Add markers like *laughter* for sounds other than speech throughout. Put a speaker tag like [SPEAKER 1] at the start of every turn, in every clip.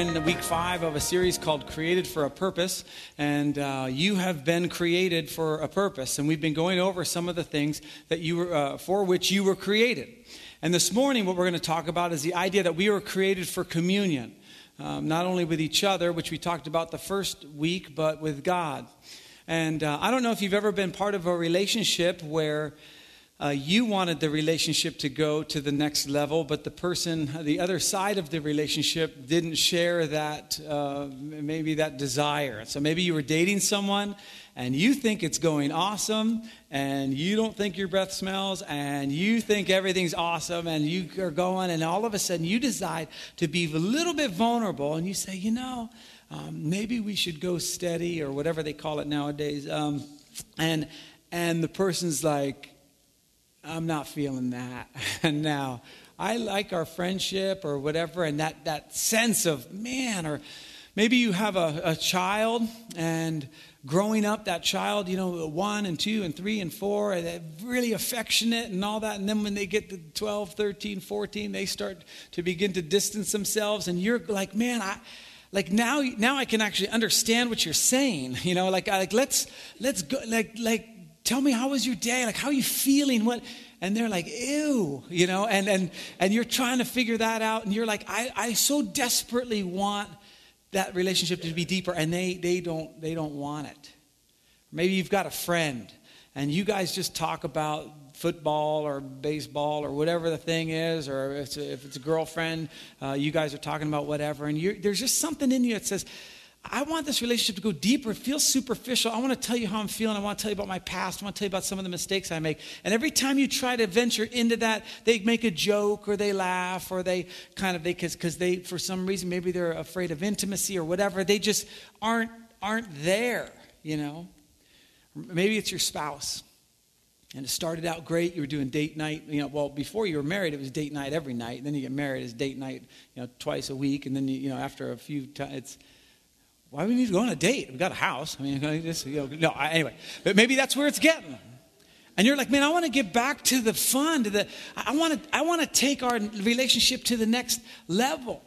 [SPEAKER 1] In week five of a series called Created for a Purpose, and uh, you have been created for a purpose. And we've been going over some of the things that you were, uh, for which you were created. And this morning, what we're going to talk about is the idea that we were created for communion, um, not only with each other, which we talked about the first week, but with God. And uh, I don't know if you've ever been part of a relationship where uh, you wanted the relationship to go to the next level, but the person, the other side of the relationship, didn't share that, uh, maybe that desire. So maybe you were dating someone and you think it's going awesome, and you don't think your breath smells, and you think everything's awesome, and you are going, and all of a sudden you decide to be a little bit vulnerable, and you say, you know, um, maybe we should go steady, or whatever they call it nowadays. Um, and and the person's like, I'm not feeling that. and *laughs* now I like our friendship or whatever, and that, that sense of, man, or maybe you have a, a child and growing up, that child, you know, one and two and three and four, and really affectionate and all that. And then when they get to 12, 13, 14, they start to begin to distance themselves. And you're like, man, I, like now, now I can actually understand what you're saying. *laughs* You know, like, like let's, let's go, like, like, tell me how was your day? Like how are you feeling? What and they're like ew you know and and and you're trying to figure that out and you're like i i so desperately want that relationship to be deeper and they they don't they don't want it. Maybe you've got a friend and you guys just talk about football or baseball or whatever the thing is, or if it's a, if it's a girlfriend, uh, you guys are talking about whatever, and there's just something in you that says, I want this relationship to go deeper. It feels superficial. I want to tell you how I'm feeling. I want to tell you about my past. I want to tell you about some of the mistakes I make. And every time you try to venture into that, they make a joke or they laugh or they kind of, they, because they, for some reason, maybe they're afraid of intimacy or whatever. They just aren't, aren't there, you know. Maybe it's your spouse. And it started out great. You were doing date night. You know, well, before you were married, it was date night every night. And then you get married, it's date night, you know, twice a week. And then, you, you know, after a few times, it's, why we need to go on a date? We've got a house. I mean, just, you know, no, anyway. But maybe that's where it's getting. And you're like, man, I want to get back to the fun, to the, I want to, I want to take our relationship to the next level.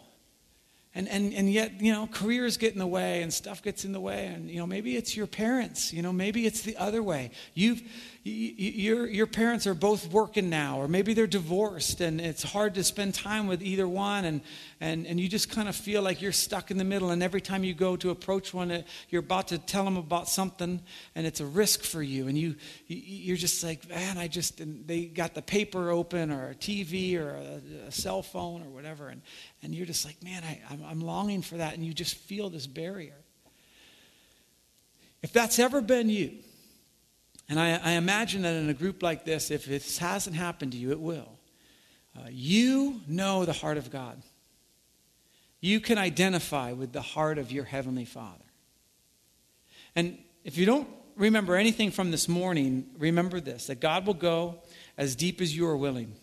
[SPEAKER 1] And, and, and yet, you know, careers get in the way and stuff gets in the way. And, you know, maybe it's your parents. You know, maybe it's the other way. You've, your, your parents are both working now, or maybe they're divorced, and it's hard to spend time with either one, and, and, and you just kind of feel like you're stuck in the middle. And every time you go to approach one, you're about to tell them about something, and it's a risk for you. And you, you're just like, man, I just, they got the paper open, or a TV, or a, a cell phone, or whatever, and, and you're just like, man, I, I'm, I'm longing for that, and you just feel this barrier. If that's ever been you, and I, I, imagine that in a group like this, if this hasn't happened to you, it will. Uh, you know the heart of God. You can identify with the heart of your Heavenly Father. And if you don't remember anything from this morning, remember this that God will go as deep as you are willing.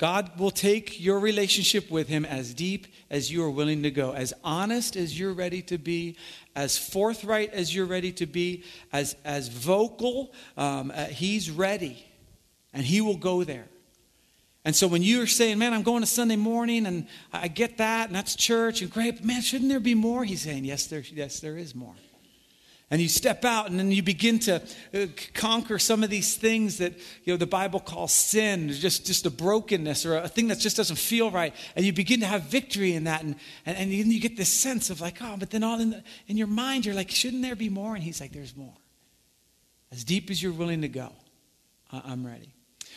[SPEAKER 1] God will take your relationship with Him as deep as you are willing to go, as honest as you're ready to be, as forthright as you're ready to be, as, as vocal. Um, uh, he's ready, and He will go there. And so when you're saying, man, I'm going to Sunday morning and I get that, and that's church, and great, but man, shouldn't there be more? He's saying, yes, there, yes, there is more and you step out and then you begin to uh, conquer some of these things that you know the bible calls sin just, just a brokenness or a thing that just doesn't feel right and you begin to have victory in that and, and, and you get this sense of like oh but then all in, the, in your mind you're like shouldn't there be more? And he's like there's more. As deep as you're willing to go i'm ready.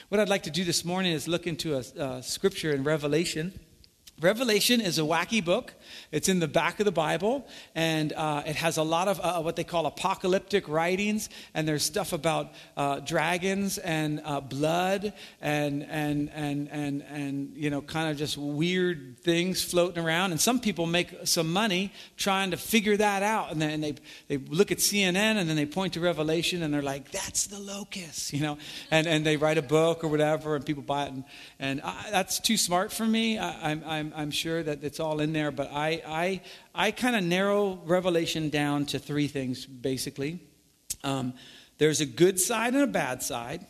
[SPEAKER 1] What i'd like to do this morning is look into a, a scripture in revelation Revelation is a wacky book. It's in the back of the Bible, and uh, it has a lot of uh, what they call apocalyptic writings. And there's stuff about uh, dragons and uh, blood, and and and and and you know, kind of just weird things floating around. And some people make some money trying to figure that out. And then they they look at CNN, and then they point to Revelation, and they're like, "That's the locust," you know. And and they write a book or whatever, and people buy it. And, and I, that's too smart for me. I, I'm, I'm I'm, sure that it's all in there, but I, I, I kind of narrow Revelation down to three things, basically. Um, there's a good side and a bad side.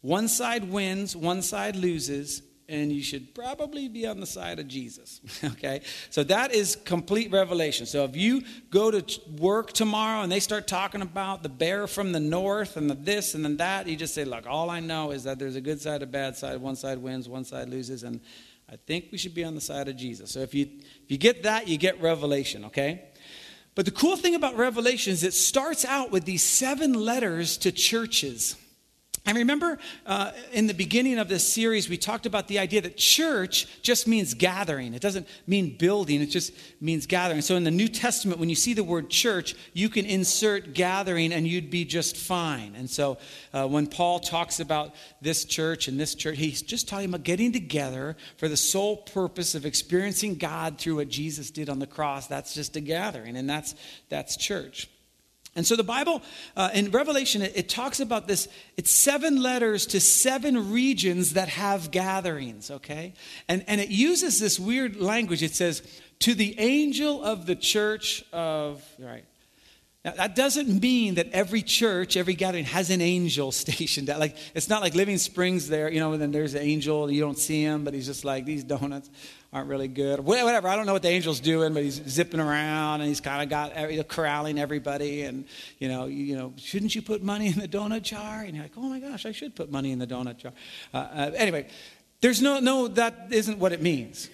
[SPEAKER 1] One side wins, one side loses, and you should probably be on the side of Jesus. *laughs* okay? So that is complete revelation. So if you go to work tomorrow and they start talking about the bear from the north and the this and then that, you just say, look, all I know is that there's a good side, a bad side. One side wins, one side loses, and I think we should be on the side of Jesus. So if you if you get that, you get revelation, okay? But the cool thing about Revelation is it starts out with these seven letters to churches. And remember, uh, in the beginning of this series, we talked about the idea that church just means gathering. It doesn't mean building, it just means gathering. So in the New Testament, when you see the word church, you can insert gathering and you'd be just fine. And so uh, when Paul talks about this church and this church, he's just talking about getting together for the sole purpose of experiencing God through what Jesus did on the cross. That's just a gathering, and that's, that's church. And so the Bible uh, in Revelation, it, it, talks about this. It's seven letters to seven regions that have gatherings, okay? And, and it uses this weird language. It says, to the angel of the church of, right? Now, that doesn't mean that every church, every gathering has an angel *laughs* stationed. Like, it's not like Living Springs there, you know, and then there's an angel, you don't see him, but he's just like, these donuts aren't really good. Whatever. I don't know what the angel's doing, but he's zipping around and he's kind of got corralling everybody. And you know, you, you, know, shouldn't you put money in the donut jar? And you're like, oh my gosh, I should put money in the donut jar. Uh, uh, anyway, there's no no that isn't what it means.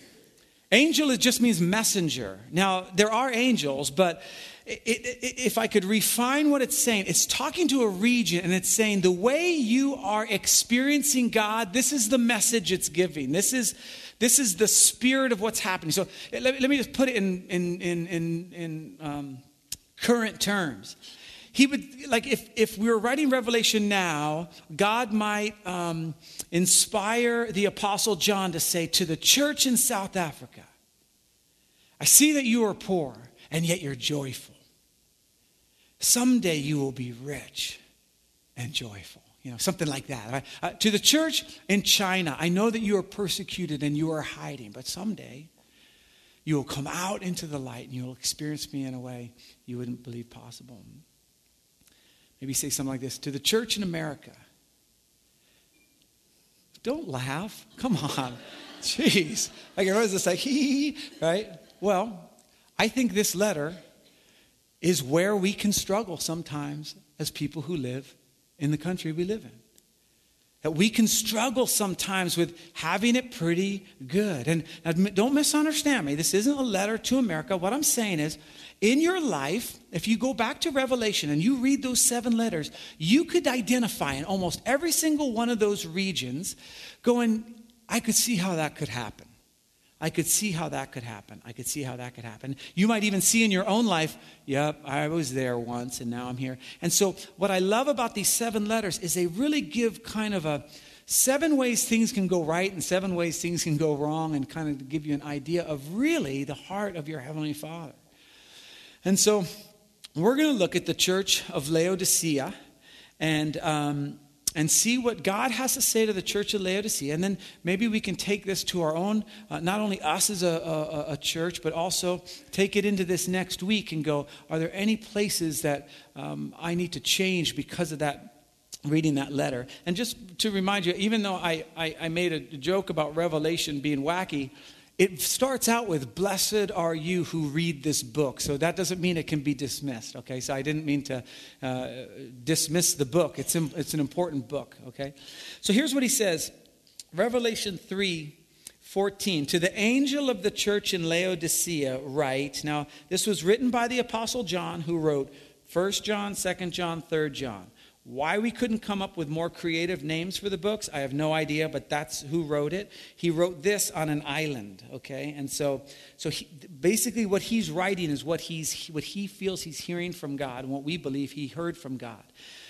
[SPEAKER 1] Angel it just means messenger. Now there are angels, but it, it, if I could refine what it's saying, it's talking to a region and it's saying the way you are experiencing God, this is the message it's giving. This is this is the spirit of what's happening. So let, let me just put it in, in, in, in, in um, current terms. He would, like, if, if we were writing Revelation now, God might um, inspire the Apostle John to say to the church in South Africa, I see that you are poor, and yet you're joyful. Someday you will be rich and joyful you know, something like that. Uh, to the church in China, I know that you are persecuted and you are hiding, but someday you will come out into the light and you will experience me in a way you wouldn't believe possible. Maybe say something like this To the church in America, don't laugh. Come on. *laughs* Jeez. Like everyone's just like, hee, *laughs* right? Well, I think this letter is where we can struggle sometimes as people who live in the country we live in. That we can struggle sometimes with having it pretty good. And don't misunderstand me. This isn't a letter to America. What I'm saying is, in your life, if you go back to Revelation and you read those seven letters, you could identify in almost every single one of those regions, going, I could see how that could happen. I could see how that could happen. I could see how that could happen. You might even see in your own life, yep, I was there once and now I'm here. And so, what I love about these seven letters is they really give kind of a seven ways things can go right and seven ways things can go wrong, and kind of give you an idea of really the heart of your Heavenly Father. And so, we're going to look at the church of Laodicea. And um, and see what God has to say to the church of Laodicea. And then maybe we can take this to our own, uh, not only us as a, a, a, church, but also take it into this next week and go, are there any places that um, I need to change because of that? Reading that letter. And just to remind you, even though I, I, I made a joke about Revelation being wacky, it starts out with, Blessed are you who read this book. So that doesn't mean it can be dismissed, okay? So I didn't mean to uh, dismiss the book. It's, it's an important book, okay? So here's what he says Revelation 3 14. To the angel of the church in Laodicea, write. Now, this was written by the Apostle John, who wrote 1 John, 2 John, 3 John. Why we couldn't come up with more creative names for the books, I have no idea, but that's who wrote it. He wrote this on an island, okay? And so, so he, basically, what he's writing is what, he's, what he feels he's hearing from God and what we believe he heard from God.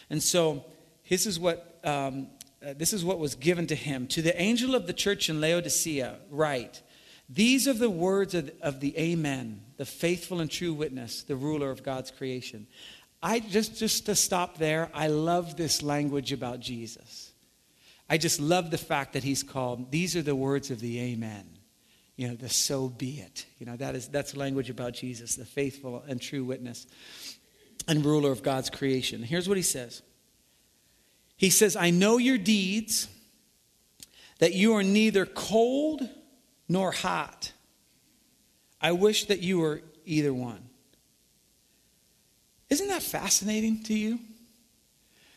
[SPEAKER 1] And so, this is what, um, uh, this is what was given to him. To the angel of the church in Laodicea, write, These are the words of, of the Amen, the faithful and true witness, the ruler of God's creation. I just just to stop there, I love this language about Jesus. I just love the fact that he's called these are the words of the amen. You know, the so be it. You know, that is that's language about Jesus, the faithful and true witness and ruler of God's creation. Here's what he says. He says, "I know your deeds, that you are neither cold nor hot. I wish that you were either one. Isn't that fascinating to you?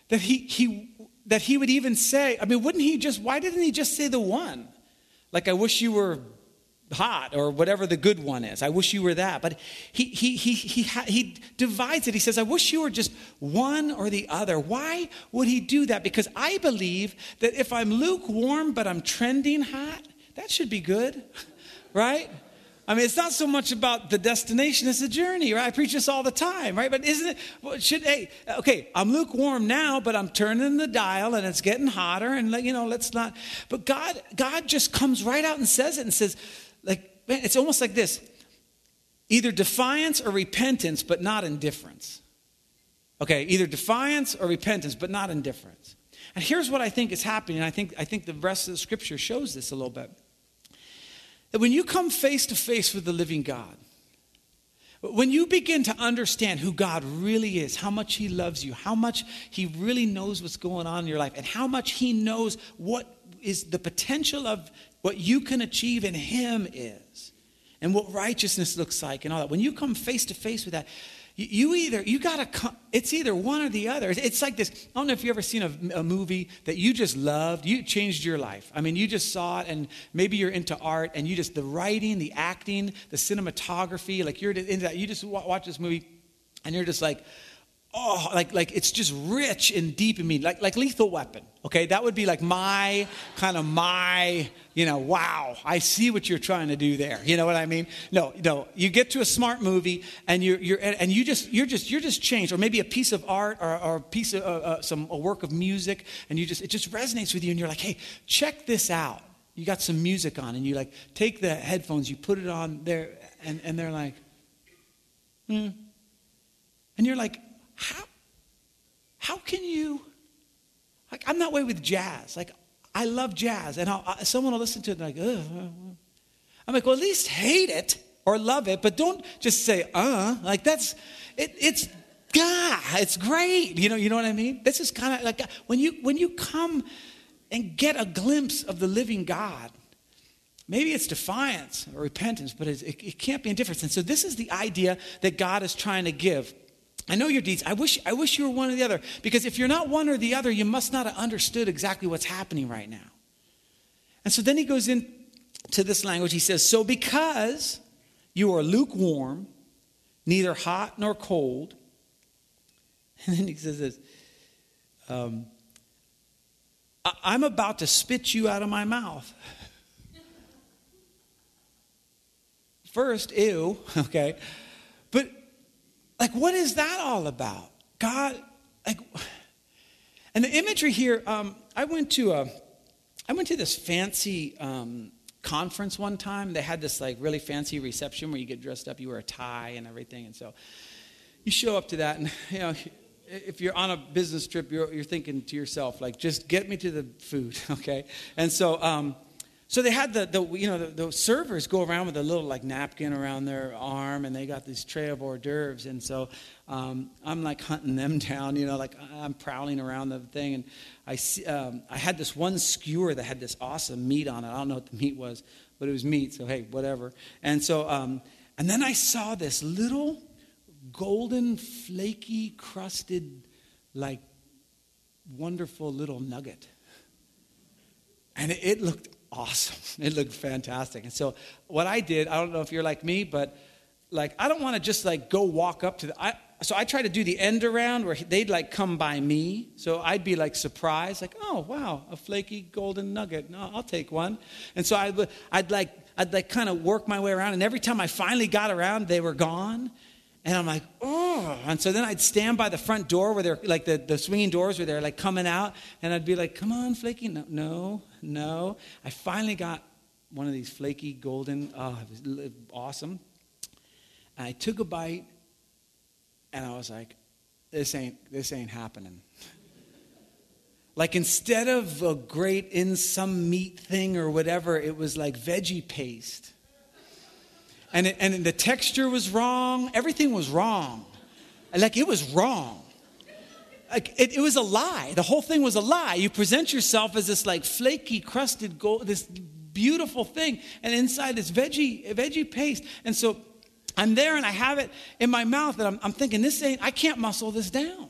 [SPEAKER 1] That he, he, that he would even say, I mean, wouldn't he just, why didn't he just say the one? Like, I wish you were hot or whatever the good one is. I wish you were that. But he, he, he, he, he divides it. He says, I wish you were just one or the other. Why would he do that? Because I believe that if I'm lukewarm but I'm trending hot, that should be good, *laughs* right? I mean, it's not so much about the destination it's the journey, right? I preach this all the time, right? But isn't it, should, hey, okay, I'm lukewarm now, but I'm turning the dial and it's getting hotter and, you know, let's not, but God, God just comes right out and says it and says, like, man, it's almost like this either defiance or repentance, but not indifference. Okay, either defiance or repentance, but not indifference. And here's what I think is happening. I think, I think the rest of the scripture shows this a little bit. That when you come face to face with the living God, when you begin to understand who God really is, how much He loves you, how much He really knows what's going on in your life, and how much He knows what is the potential of what you can achieve in Him is, and what righteousness looks like, and all that, when you come face to face with that, you either you gotta come it's either one or the other. It's like this i don't know if you've ever seen a, a, movie that you just loved you changed your life. I mean you just saw it and maybe you're into art and you just the writing the acting the cinematography like you're into that you just watch this movie and you're just like oh, like, like it's just rich and deep in me, like, like lethal weapon. Okay, that would be like my kind of my, you know, wow, I see what you're trying to do there. You know what I mean? No, no, you get to a smart movie and you're, you're and you just, you're just, you're just changed, or maybe a piece of art or, or a piece of uh, uh, some a work of music, and you just, it just resonates with you, and you're like, hey, check this out. You got some music on, and you like take the headphones, you put it on there, and, and they're like, hmm. And you're like, how, how can you, like, I'm that way with jazz. Like, I love jazz, and I'll, I, someone will listen to it and like, Ugh. I'm like, well, at least hate it or love it, but don't just say, uh, like that's, it, it's, God, it's great. You know, you know what I mean? This is kind of like when you when you come and get a glimpse of the living God. Maybe it's defiance or repentance, but it, it can't be indifference. And so this is the idea that God is trying to give. I know your deeds. I wish, I wish you were one or the other. Because if you're not one or the other, you must not have understood exactly what's happening right now. And so then he goes into this language. He says, So because you are lukewarm, neither hot nor cold, *laughs* and then he says this um, I'm about to spit you out of my mouth. *laughs* First, ew, *laughs* okay. Like, what is that all about? God, like, and the imagery here, um, I went to a, I went to this fancy um, conference one time. They had this like really fancy reception where you get dressed up, you wear a tie and everything, and so you show up to that, and *laughs* you know, if you're on a business trip, you're, you're thinking to yourself like, just get me to the food, *laughs* okay? And so. Um, so they had the, the you know, the, the, servers go around with a little like napkin around their arm, and they got this tray of hors d'oeuvres. And so um, I'm like hunting them *laughs* down, you know, like I'm prowling around the thing. And I, see, um, I had this one skewer that had this awesome meat on it. I don't know what the meat was, but it was meat, so hey, whatever. And so, um, and then I saw this little golden, flaky, crusted, like wonderful little nugget. And it, it looked awesome. *laughs* It looked fantastic. And so what I did, I don't know if you're like me, but like I don't want to just like go walk up to the I, so I try to do the end around where they'd like come by me. So I'd be like surprised, like, oh wow, a flaky golden nugget. No, I'll take one. And so I'd, I'd like I'd like kind of work my way around, and every time I finally got around, they were gone. And I'm like, oh. And so then I'd stand by the front door where they're like the, the swinging doors where they're like coming out. And I'd be like, come on, flaky. No, no, no. I finally got one of these flaky golden, oh, it was awesome. And I took a bite and I was like, this ain't, this ain't happening. like instead of a great in some meat thing or whatever, it was like veggie paste and, it, and the texture was wrong. Everything was wrong. Like it was wrong. Like it, it was a lie. The whole thing was a lie. You present yourself as this like flaky, crusted gold, this beautiful thing, and inside this veggie veggie paste. And so I'm there and I have it in my mouth, and I'm, I'm thinking, this ain't. I can't muscle this down.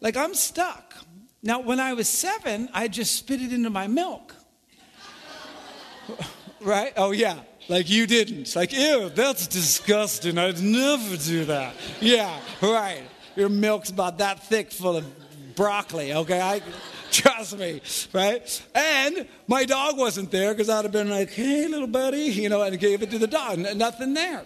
[SPEAKER 1] Like I'm stuck. Now, when I was seven, I just spit it into my milk. *laughs* right? Oh yeah. Like you didn't. Like, ew, that's disgusting. I'd never do that. Yeah, right. Your milk's about that thick full of broccoli, okay? I, trust me, right? And my dog wasn't there because I'd have been like, hey, little buddy, *laughs* you know, and gave it to the dog. Nothing there.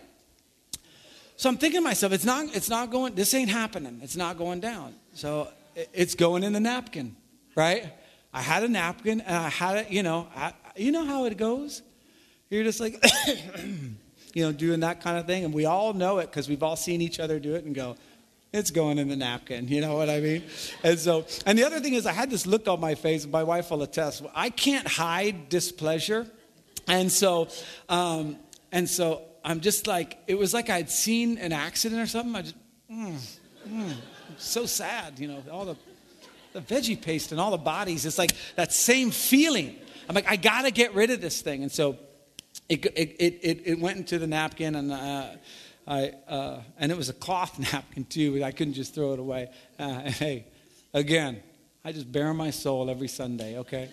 [SPEAKER 1] So I'm thinking to myself, it's not, it's not going, this ain't happening. It's not going down. So it's going in the napkin, right? I had a napkin and I had it, you know, I, you know how it goes? You're just like, *coughs* you know, doing that kind of thing. And we all know it because we've all seen each other do it and go, it's going in the napkin. You know what I mean? And so, and the other thing is, I had this look on my face. My wife will attest. I can't hide displeasure, and so, um, and so I'm just like, it was like I'd seen an accident or something. I just, mm, mm, so sad. You know, all the the veggie paste and all the bodies. It's like that same feeling. I'm like, I got to get rid of this thing, and so it it it, it went into the napkin and. Uh, I, uh, and it was a cloth *laughs* napkin too. I couldn't just throw it away. Uh, *laughs* hey, again, I just bare my soul every Sunday, okay?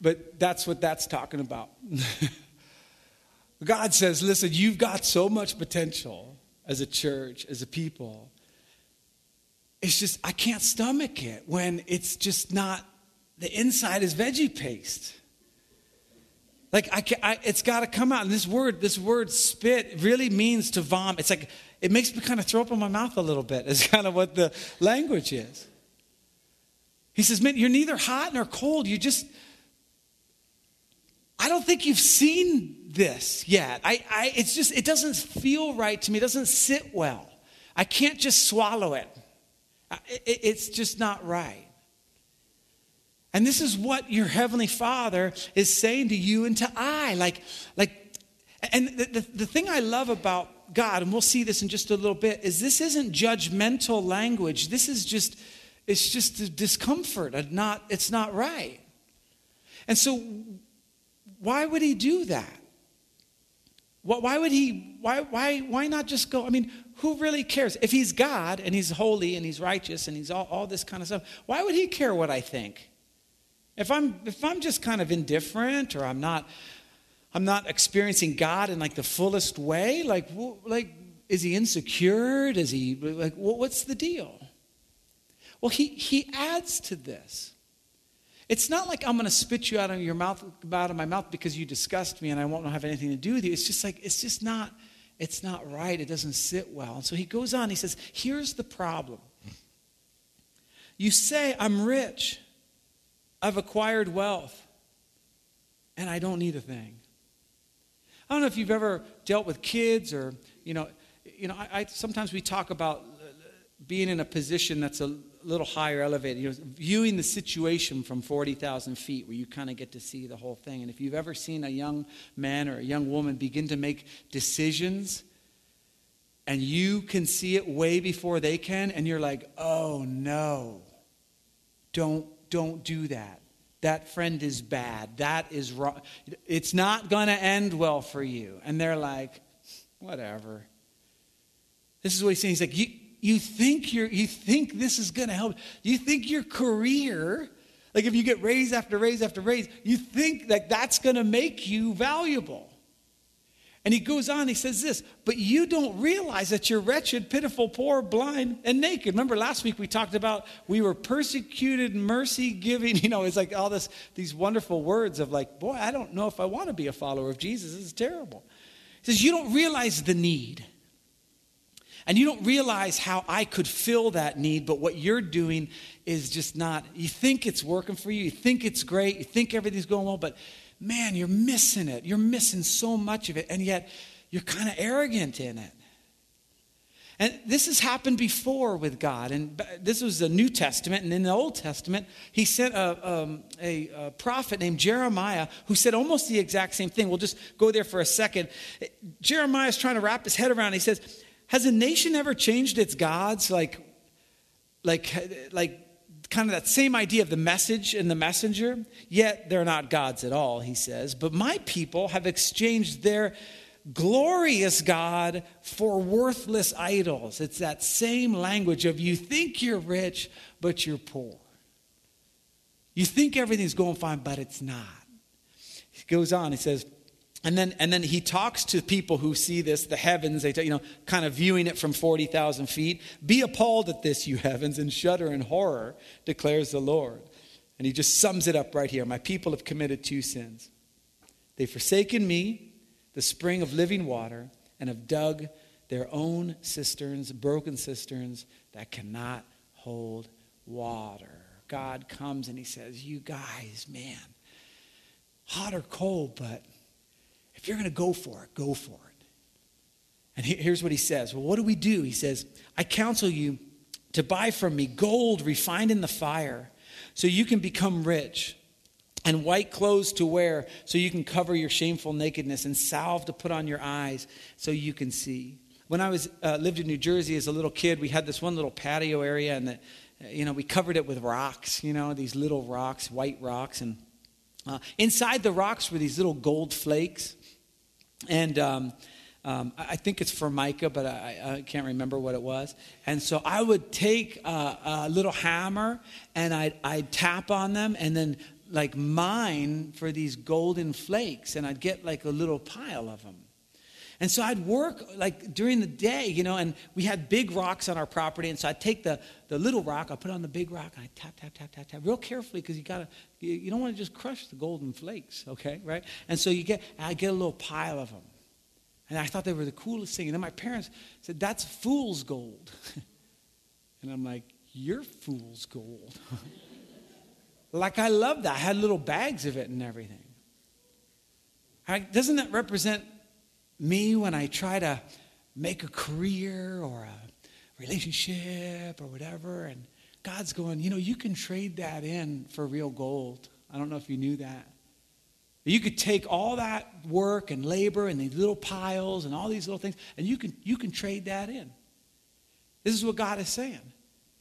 [SPEAKER 1] But that's what that's talking about. *laughs* God says, listen, you've got so much potential as a church, as a people. It's just, I can't stomach it when it's just not, the inside is veggie paste. Like I, can, I it's got to come out. And this word, this word spit, really means to vomit. It's like it makes me kind of throw up in my mouth a little bit. *laughs* Is kind of what the language is. He says, "Man, you're neither hot nor cold. You just." I don't think you've seen this yet. I, I, it's just, it doesn't feel right to me. It doesn't sit well. I can't just swallow it. it it's just not right. And this is what your heavenly Father is saying to you and to I. Like, like, and the, the, the thing I love about God, and we'll see this in just a little bit, is this isn't judgmental language. This is just, it's just a discomfort. And not, it's not right. And so, why would he do that? Why would he, why, why, why not just go? I mean, who really cares? If he's God and he's holy and he's righteous and he's all, all this kind of stuff, why would he care what I think? If I'm if I'm just kind of indifferent or I'm not I'm not experiencing God in like the fullest way, like like is he insecure? Is he like what's the deal? Well, he he adds to this. It's not like I'm going to spit you out of your mouth out of my mouth because you disgust me and I won't have anything to do with you. It's just like it's just not it's not right. It doesn't sit well. And so he goes on. He says, "Here's the problem. You say I'm rich I've acquired wealth and I don't need a thing. I don't know if you've ever dealt with kids or, you know, you know, I, I sometimes we talk about uh, being in a position that's a little higher elevated, you know, viewing the situation from 40,000 feet where you kind of get to see the whole thing. And if you've ever seen a young man or a young woman begin to make decisions and you can see it way before they can, and you're like, oh no, don't don't do that. That friend is bad. That is wrong. It's not going to end well for you. And they're like, whatever. This is what he's saying. He's like, you, you think you're, you think this is going to help. You think your career, like if you get raise after raise after raise, you think that that's going to make you valuable. And he goes on, he says this, but you don't realize that you're wretched, pitiful, poor, blind, and naked. Remember last week we talked about we were persecuted, mercy giving. *laughs* You know, it's like all this, these wonderful words of like, boy, I don't know if I want to be a follower of Jesus. This is terrible. He says, you don't realize the need. And you don't realize how I could fill that need, but what you're doing is just not, you think it's working for you, you think it's great, you think everything's going well, but man, you're missing it. You're missing so much of it, and yet you're kind of arrogant in it. And this has happened before with God. And this was the New Testament. And in the Old Testament, he sent a, um, a, a, prophet named Jeremiah who said almost the exact same thing. We'll just go there for a second. Jeremiah is trying to wrap his head around. He says, Has a nation ever changed its gods? Like, like, like kind of that same idea of the message and the messenger, yet they're not gods at all, he says. But my people have exchanged their glorious God for worthless idols. It's that same language of you think you're rich, but you're poor. You think everything's going fine, but it's not. He goes on, he says, and then, and then he talks to people who see this, the heavens, they, you know, kind of viewing it from 40,000 feet. Be appalled at this, you heavens, and shudder in horror, declares the Lord. And he just sums it up right here. My people have committed two sins. They've forsaken me, the spring of living water, and have dug their own cisterns, broken cisterns that cannot hold water. God comes and he says, You guys, man, hot or cold, but if you're going to go for it, go for it. And here's what he says Well, what do we do? He says, I counsel you to buy from me gold refined in the fire so you can become rich, and white clothes to wear so you can cover your shameful nakedness, and salve to put on your eyes so you can see. When I was uh, lived in New Jersey as a little kid, we had this one little patio area, and the, you know we covered it with rocks, you know these little rocks, white rocks, and uh, inside the rocks were these little gold flakes. And um, um, I think it's Formica, but I, I, can't remember what it was. And so I would take a, a little hammer and I'd, I'd tap on them and then like mine for these golden flakes, and I'd get like a little pile of them. And so I'd work like during the day, you know, and we had big rocks on our property. And so I'd take the, the little rock, I'd put it on the big rock, and I'd tap, tap, tap, tap, tap, real carefully because you gotta, you, don't want to just crush the golden flakes, okay, right? And so you get, I get a little pile of them. And I thought they were the coolest thing. And then my parents said, That's fool's gold. *laughs* and I'm like, You're fool's gold. *laughs* like, I love that. I had little bags of it and everything. I, doesn't that represent me when I try to make a career or a relationship or whatever? And God's going, You know, you can trade that in for real gold. I don't know if you knew that. You could take all that work and labor and these little piles and all these little things, and you can, you can trade that in. This is what God is saying.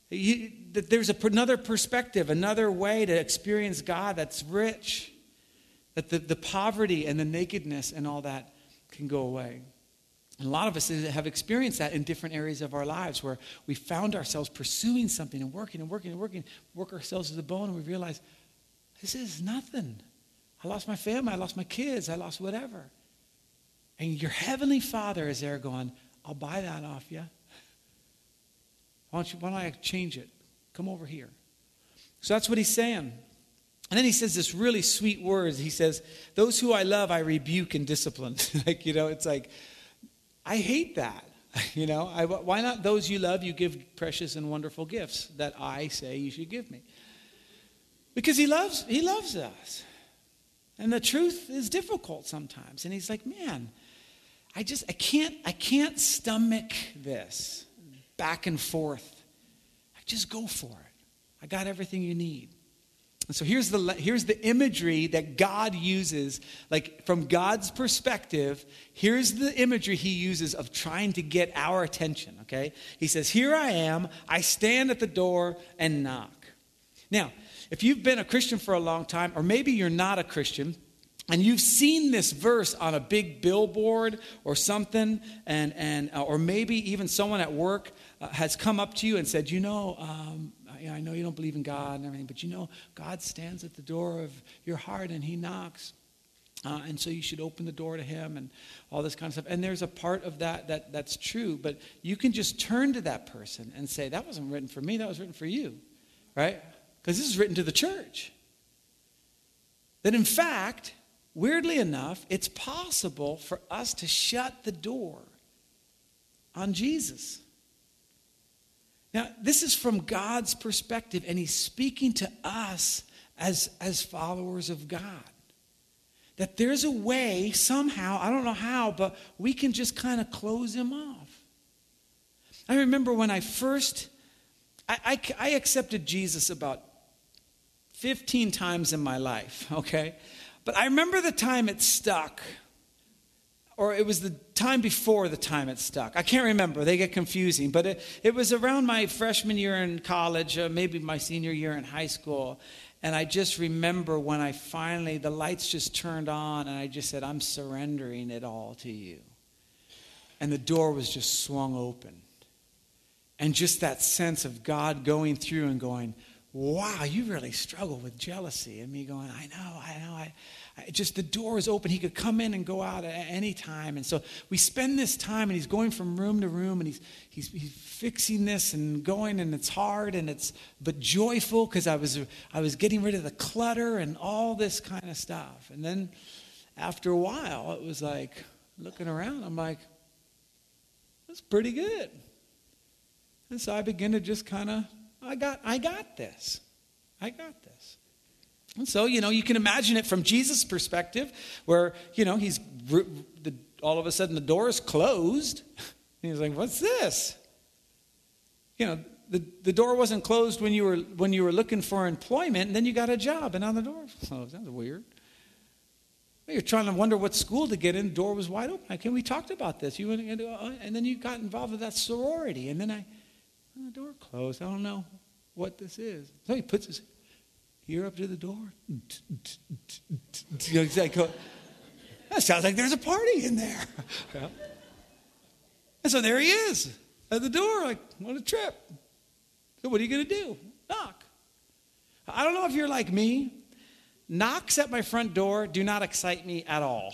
[SPEAKER 1] You, that there's a, another perspective, another way to experience God that's rich, that the, the poverty and the nakedness and all that can go away. And a lot of us have experienced that in different areas of our lives where we found ourselves pursuing something and working and working and working, work ourselves to the bone, and we realize this is nothing. I lost my family. I lost my kids. I lost whatever. And your heavenly Father is there going, I'll buy that off you. Why don't, you, why don't I change it? Come over here. So that's what he's saying. And then he says this really sweet words. He says, Those who I love, I rebuke and discipline. *laughs* like, you know, it's like, I hate that. *laughs* You know, I, why not those you love, you give precious and wonderful gifts that I say you should give me? Because he loves, he loves us. And the truth is difficult sometimes. And he's like, man, I just, I can't, I can't stomach this back and forth. I just go for it. I got everything you need. And so here's the, here's the imagery that God uses, like from God's perspective, here's the imagery he uses of trying to get our attention, okay? He says, Here I am, I stand at the door and knock. Now, if you've been a Christian for a long time, or maybe you're not a Christian, and you've seen this verse on a big billboard or something, and, and, uh, or maybe even someone at work uh, has come up to you and said, You know, um, I know you don't believe in God and everything, but you know, God stands at the door of your heart and He knocks. Uh, and so you should open the door to him and all this kind of stuff. And there's a part of that, that that's true, but you can just turn to that person and say, That wasn't written for me, that was written for you, right? because this is written to the church. That in fact, weirdly enough, it's possible for us to shut the door on Jesus. Now, this is from God's perspective, and He's speaking to us as, as followers of God. That there's a way, somehow, I don't know how, but we can just kind of close Him off. I remember when I first, I, I, I accepted Jesus about 15 times in my life, okay? But I remember the time it stuck, or it was the time before the time it stuck. I can't remember. They get confusing. But it, it was around my freshman year in college, uh, maybe my senior year in high school. And I just remember when I finally, the lights just turned on, and I just said, I'm surrendering it all to you. And the door was just swung open. And just that sense of God going through and going, wow, you really struggle with jealousy. And me going, I know, I know. I, I, just the door is open. He could come in and go out at any time. And so we spend this time, and he's going from room to room, and he's, he's, he's fixing this and going, and it's hard, and it's but joyful because I was, I was getting rid of the clutter and all this kind of stuff. And then after a while, it was like looking around, I'm like, that's pretty good. And so I begin to just kind of, I got, I got this. I got this. And so, you know, you can imagine it from Jesus' perspective, where, you know, he's all of a sudden the door is closed. And *laughs* he's like, what's this? You know, the, the door wasn't closed when you were when you were looking for employment, and then you got a job, and now the door closed. *laughs* That's weird. You're trying to wonder what school to get in. The door was wide open. Can we talked about this? You went into, uh, and then you got involved with that sorority, and then I the door closed. I don't know what this is. So he puts his ear up to the door. that sounds like there's a party in there. And so there he is at the door, like, what a trip. So what are you going to do? Knock. I don't know if you're like me. Knocks at my front door do not excite me at all.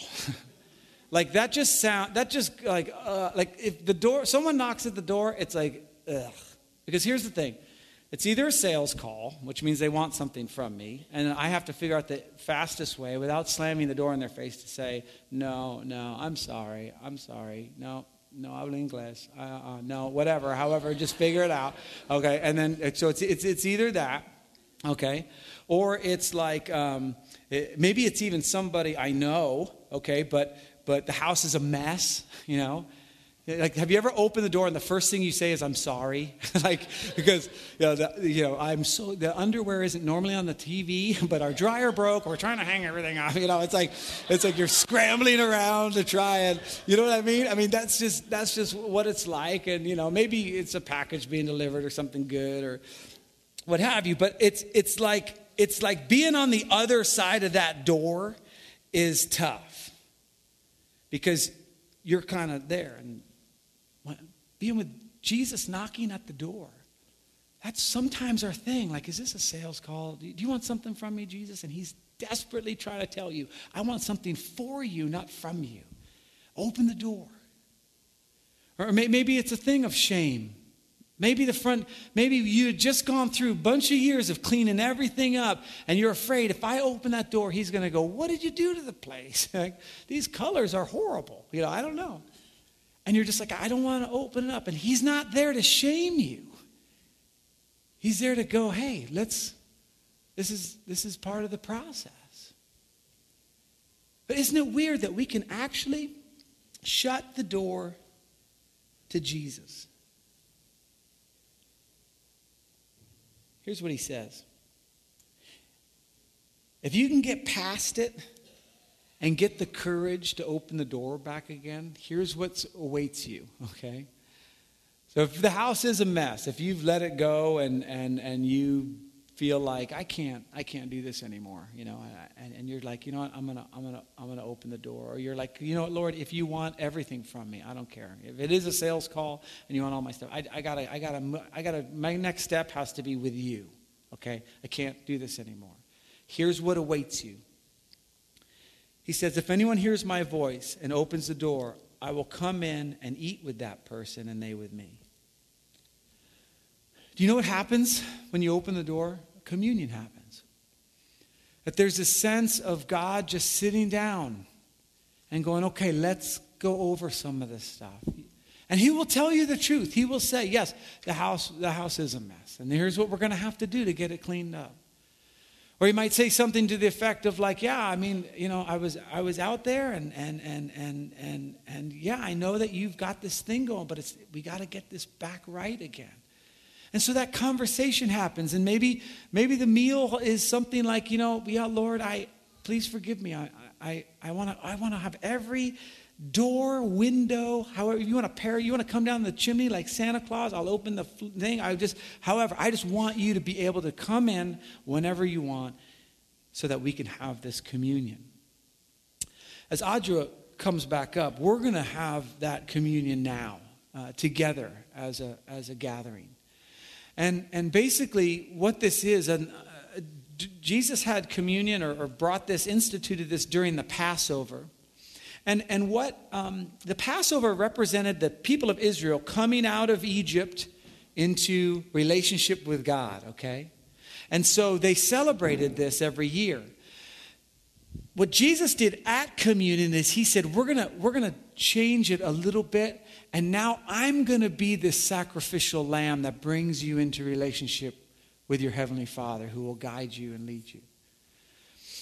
[SPEAKER 1] *laughs* like that just sound that just like uh, like if the door someone knocks at the door, it's like ugh. Because here's the thing it's either a sales call, which means they want something from me, and I have to figure out the fastest way without slamming the door in their face to say, no, no, I'm sorry, I'm sorry, no, no hablo inglés, uh, uh, no, whatever, however, just figure it out. Okay, and then, so it's, it's, it's either that, okay, or it's like, um, it, maybe it's even somebody I know, okay, but, but the house is a mess, *laughs* you know, like, have you ever opened the door and the first thing you say is, I'm sorry? *laughs* like, because, you know, the, you know, I'm so, the underwear isn't normally on the TV, *laughs* but our dryer broke. We're trying to hang everything off. *laughs* You know, it's like, it's like you're scrambling around to try and, you know what I mean? I mean, that's just, that's just what it's like. And, you know, maybe it's a package being delivered or something good or what have you. But it's, it's like, it's like being on the other side of that door is tough because you're kind of there and being with Jesus knocking at the door. That's sometimes our thing. Like, is this a sales call? Do you want something from me, Jesus? And he's desperately trying to tell you, I want something for you, not from you. Open the door. Or maybe it's a thing of shame. Maybe the front, maybe you had just gone through a bunch of years of cleaning everything up, and you're afraid if I open that door, he's going to go, What did you do to the place? *laughs* These colors are horrible. You know, I don't know. And you're just like, I don't want to open it up. And he's not there to shame you. He's there to go, hey, let's, this is, this is part of the process. But isn't it weird that we can actually shut the door to Jesus? Here's what he says If you can get past it, and get the courage to open the door back again, here's what awaits you, okay? So if the house is a mess, if you've let it go and, and, and you feel like I can't I can't do this anymore, you know, and, and you're like, you know what, I'm gonna I'm gonna I'm gonna open the door, or you're like, you know what, Lord, if you want everything from me, I don't care. If it is a sales call and you want all my stuff, I, I gotta I gotta I gotta my next step has to be with you, okay? I can't do this anymore. Here's what awaits you. He says, If anyone hears my voice and opens the door, I will come in and eat with that person and they with me. Do you know what happens when you open the door? Communion happens. That there's a sense of God just sitting down and going, okay, let's go over some of this stuff. And he will tell you the truth. He will say, yes, the house, the house is a mess. And here's what we're going to have to do to get it cleaned up. Or he might say something to the effect of like, yeah, I mean, you know, I was I was out there and and and and and and yeah, I know that you've got this thing going, but it's we got to get this back right again. And so that conversation happens and maybe maybe the meal is something like, you know, yeah, Lord, I please forgive me. I I, I want to I wanna have every door, window, however you want to pair, you want to come down the chimney like Santa Claus, I'll open the thing. I just, however, I just want you to be able to come in whenever you want so that we can have this communion. As Audra comes back up, we're going to have that communion now uh, together as a, as a gathering. And, and basically, what this is, and uh, Jesus had communion or, or, brought this, instituted this during the Passover. And, and what um, the Passover represented the people of Israel coming out of Egypt into relationship with God, okay? And so they celebrated this every year. What Jesus did at communion is he said, We're gonna, we're gonna change it a little bit and now I'm to be this sacrificial lamb that brings you into relationship with your Heavenly Father who will guide you and lead you.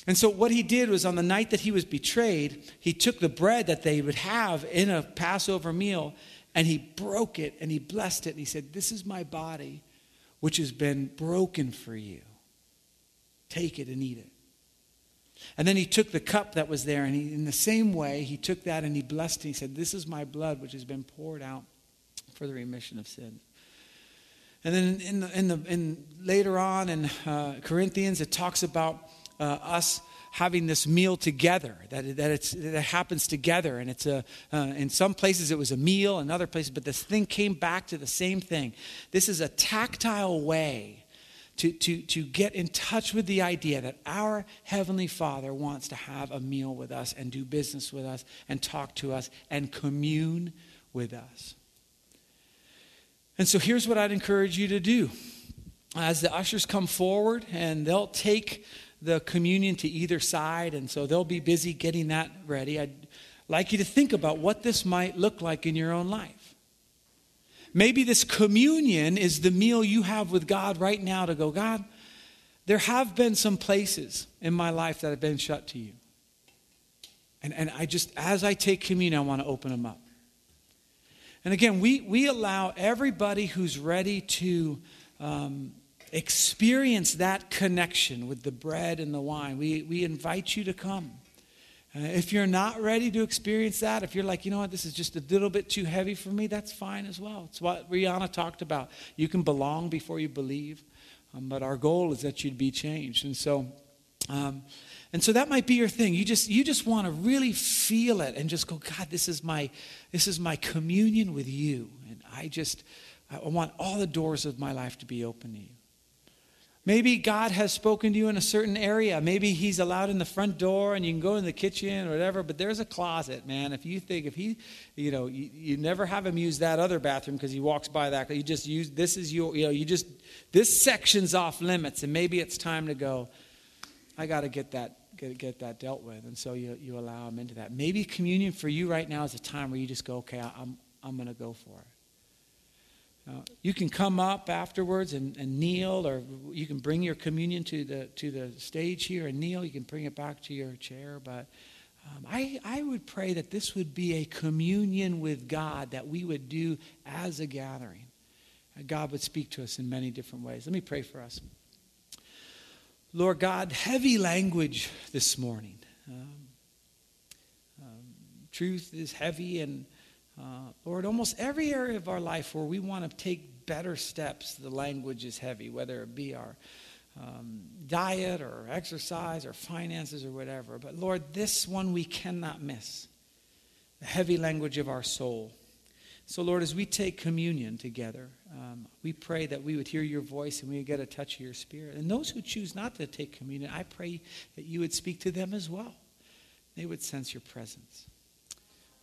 [SPEAKER 1] And so, what he did was on the night that he was betrayed, he took the bread that they would have in a Passover meal and he broke it and he blessed it and he said, This is my body, which has been broken for you. Take it and eat it. And then he took the cup that was there, and he, in the same way, he took that and he blessed it. He said, This is my blood, which has been poured out for the remission of sin. And then in, the, in, the, in later on in uh, Corinthians, it talks about uh, us having this meal together, that, that, it's, that it happens together. And it's a, uh, in some places it was a meal, in other places, but this thing came back to the same thing. This is a tactile way to, to, to get in touch with the idea that our Heavenly Father wants to have a meal with us and do business with us and talk to us and commune with us. And so here's what I'd encourage you to do. As the ushers come forward and they'll take the communion to either side, and so they'll be busy getting that ready, I'd like you to think about what this might look like in your own life. Maybe this communion is the meal you have with God right now to go, God, there have been some places in my life that have been shut to you. And, and I just, as I take communion, I want to open them up. And again, we, we allow everybody who's ready to um, experience that connection with the bread and the wine, we, we invite you to come. Uh, if you're not ready to experience that, if you're like, you know what, this is just a little bit too heavy for me, that's fine as well. It's what Rihanna talked about. You can belong before you believe, um, but our goal is that you'd be changed. And so, um, and so that might be your thing. You just you just want to really feel it and just go, God, this is my this is my communion with you, and I just I want all the doors of my life to be open to you. Maybe God has spoken to you in a certain area. Maybe He's allowed in the front door and you can go in the kitchen or whatever, but there's a closet, man. If you think, if He, you know, you, you never have Him use that other bathroom because He walks by that. You just use, this is your, you know, you just, this section's off limits and maybe it's time to go, I got to get that. Get, get that dealt with. And so you, you allow him into that. Maybe communion for you right now is a time where you just go, okay, I'm, I'm going to go for it. Uh, you can come up afterwards and, and, kneel, or you can bring your communion to the, to the stage here and kneel. You can bring it back to your chair. But um, I, I would pray that this would be a communion with God that we would do as a gathering. God would speak to us in many different ways. Let me pray for us. Lord God, heavy language this morning. Um, um, truth is heavy and uh, Lord, almost every area of our life where we want to take better steps, the language is heavy, whether it be our um, diet or exercise or finances or whatever. But Lord, this one we cannot miss the heavy language of our soul. So, Lord, as we take communion together, um, we pray that we would hear your voice and we would get a touch of your spirit. And those who choose not to take communion, I pray that you would speak to them as well. They would sense your presence.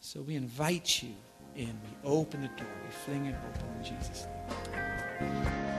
[SPEAKER 1] So we invite you in. We open the door. We fling it open in Jesus' name.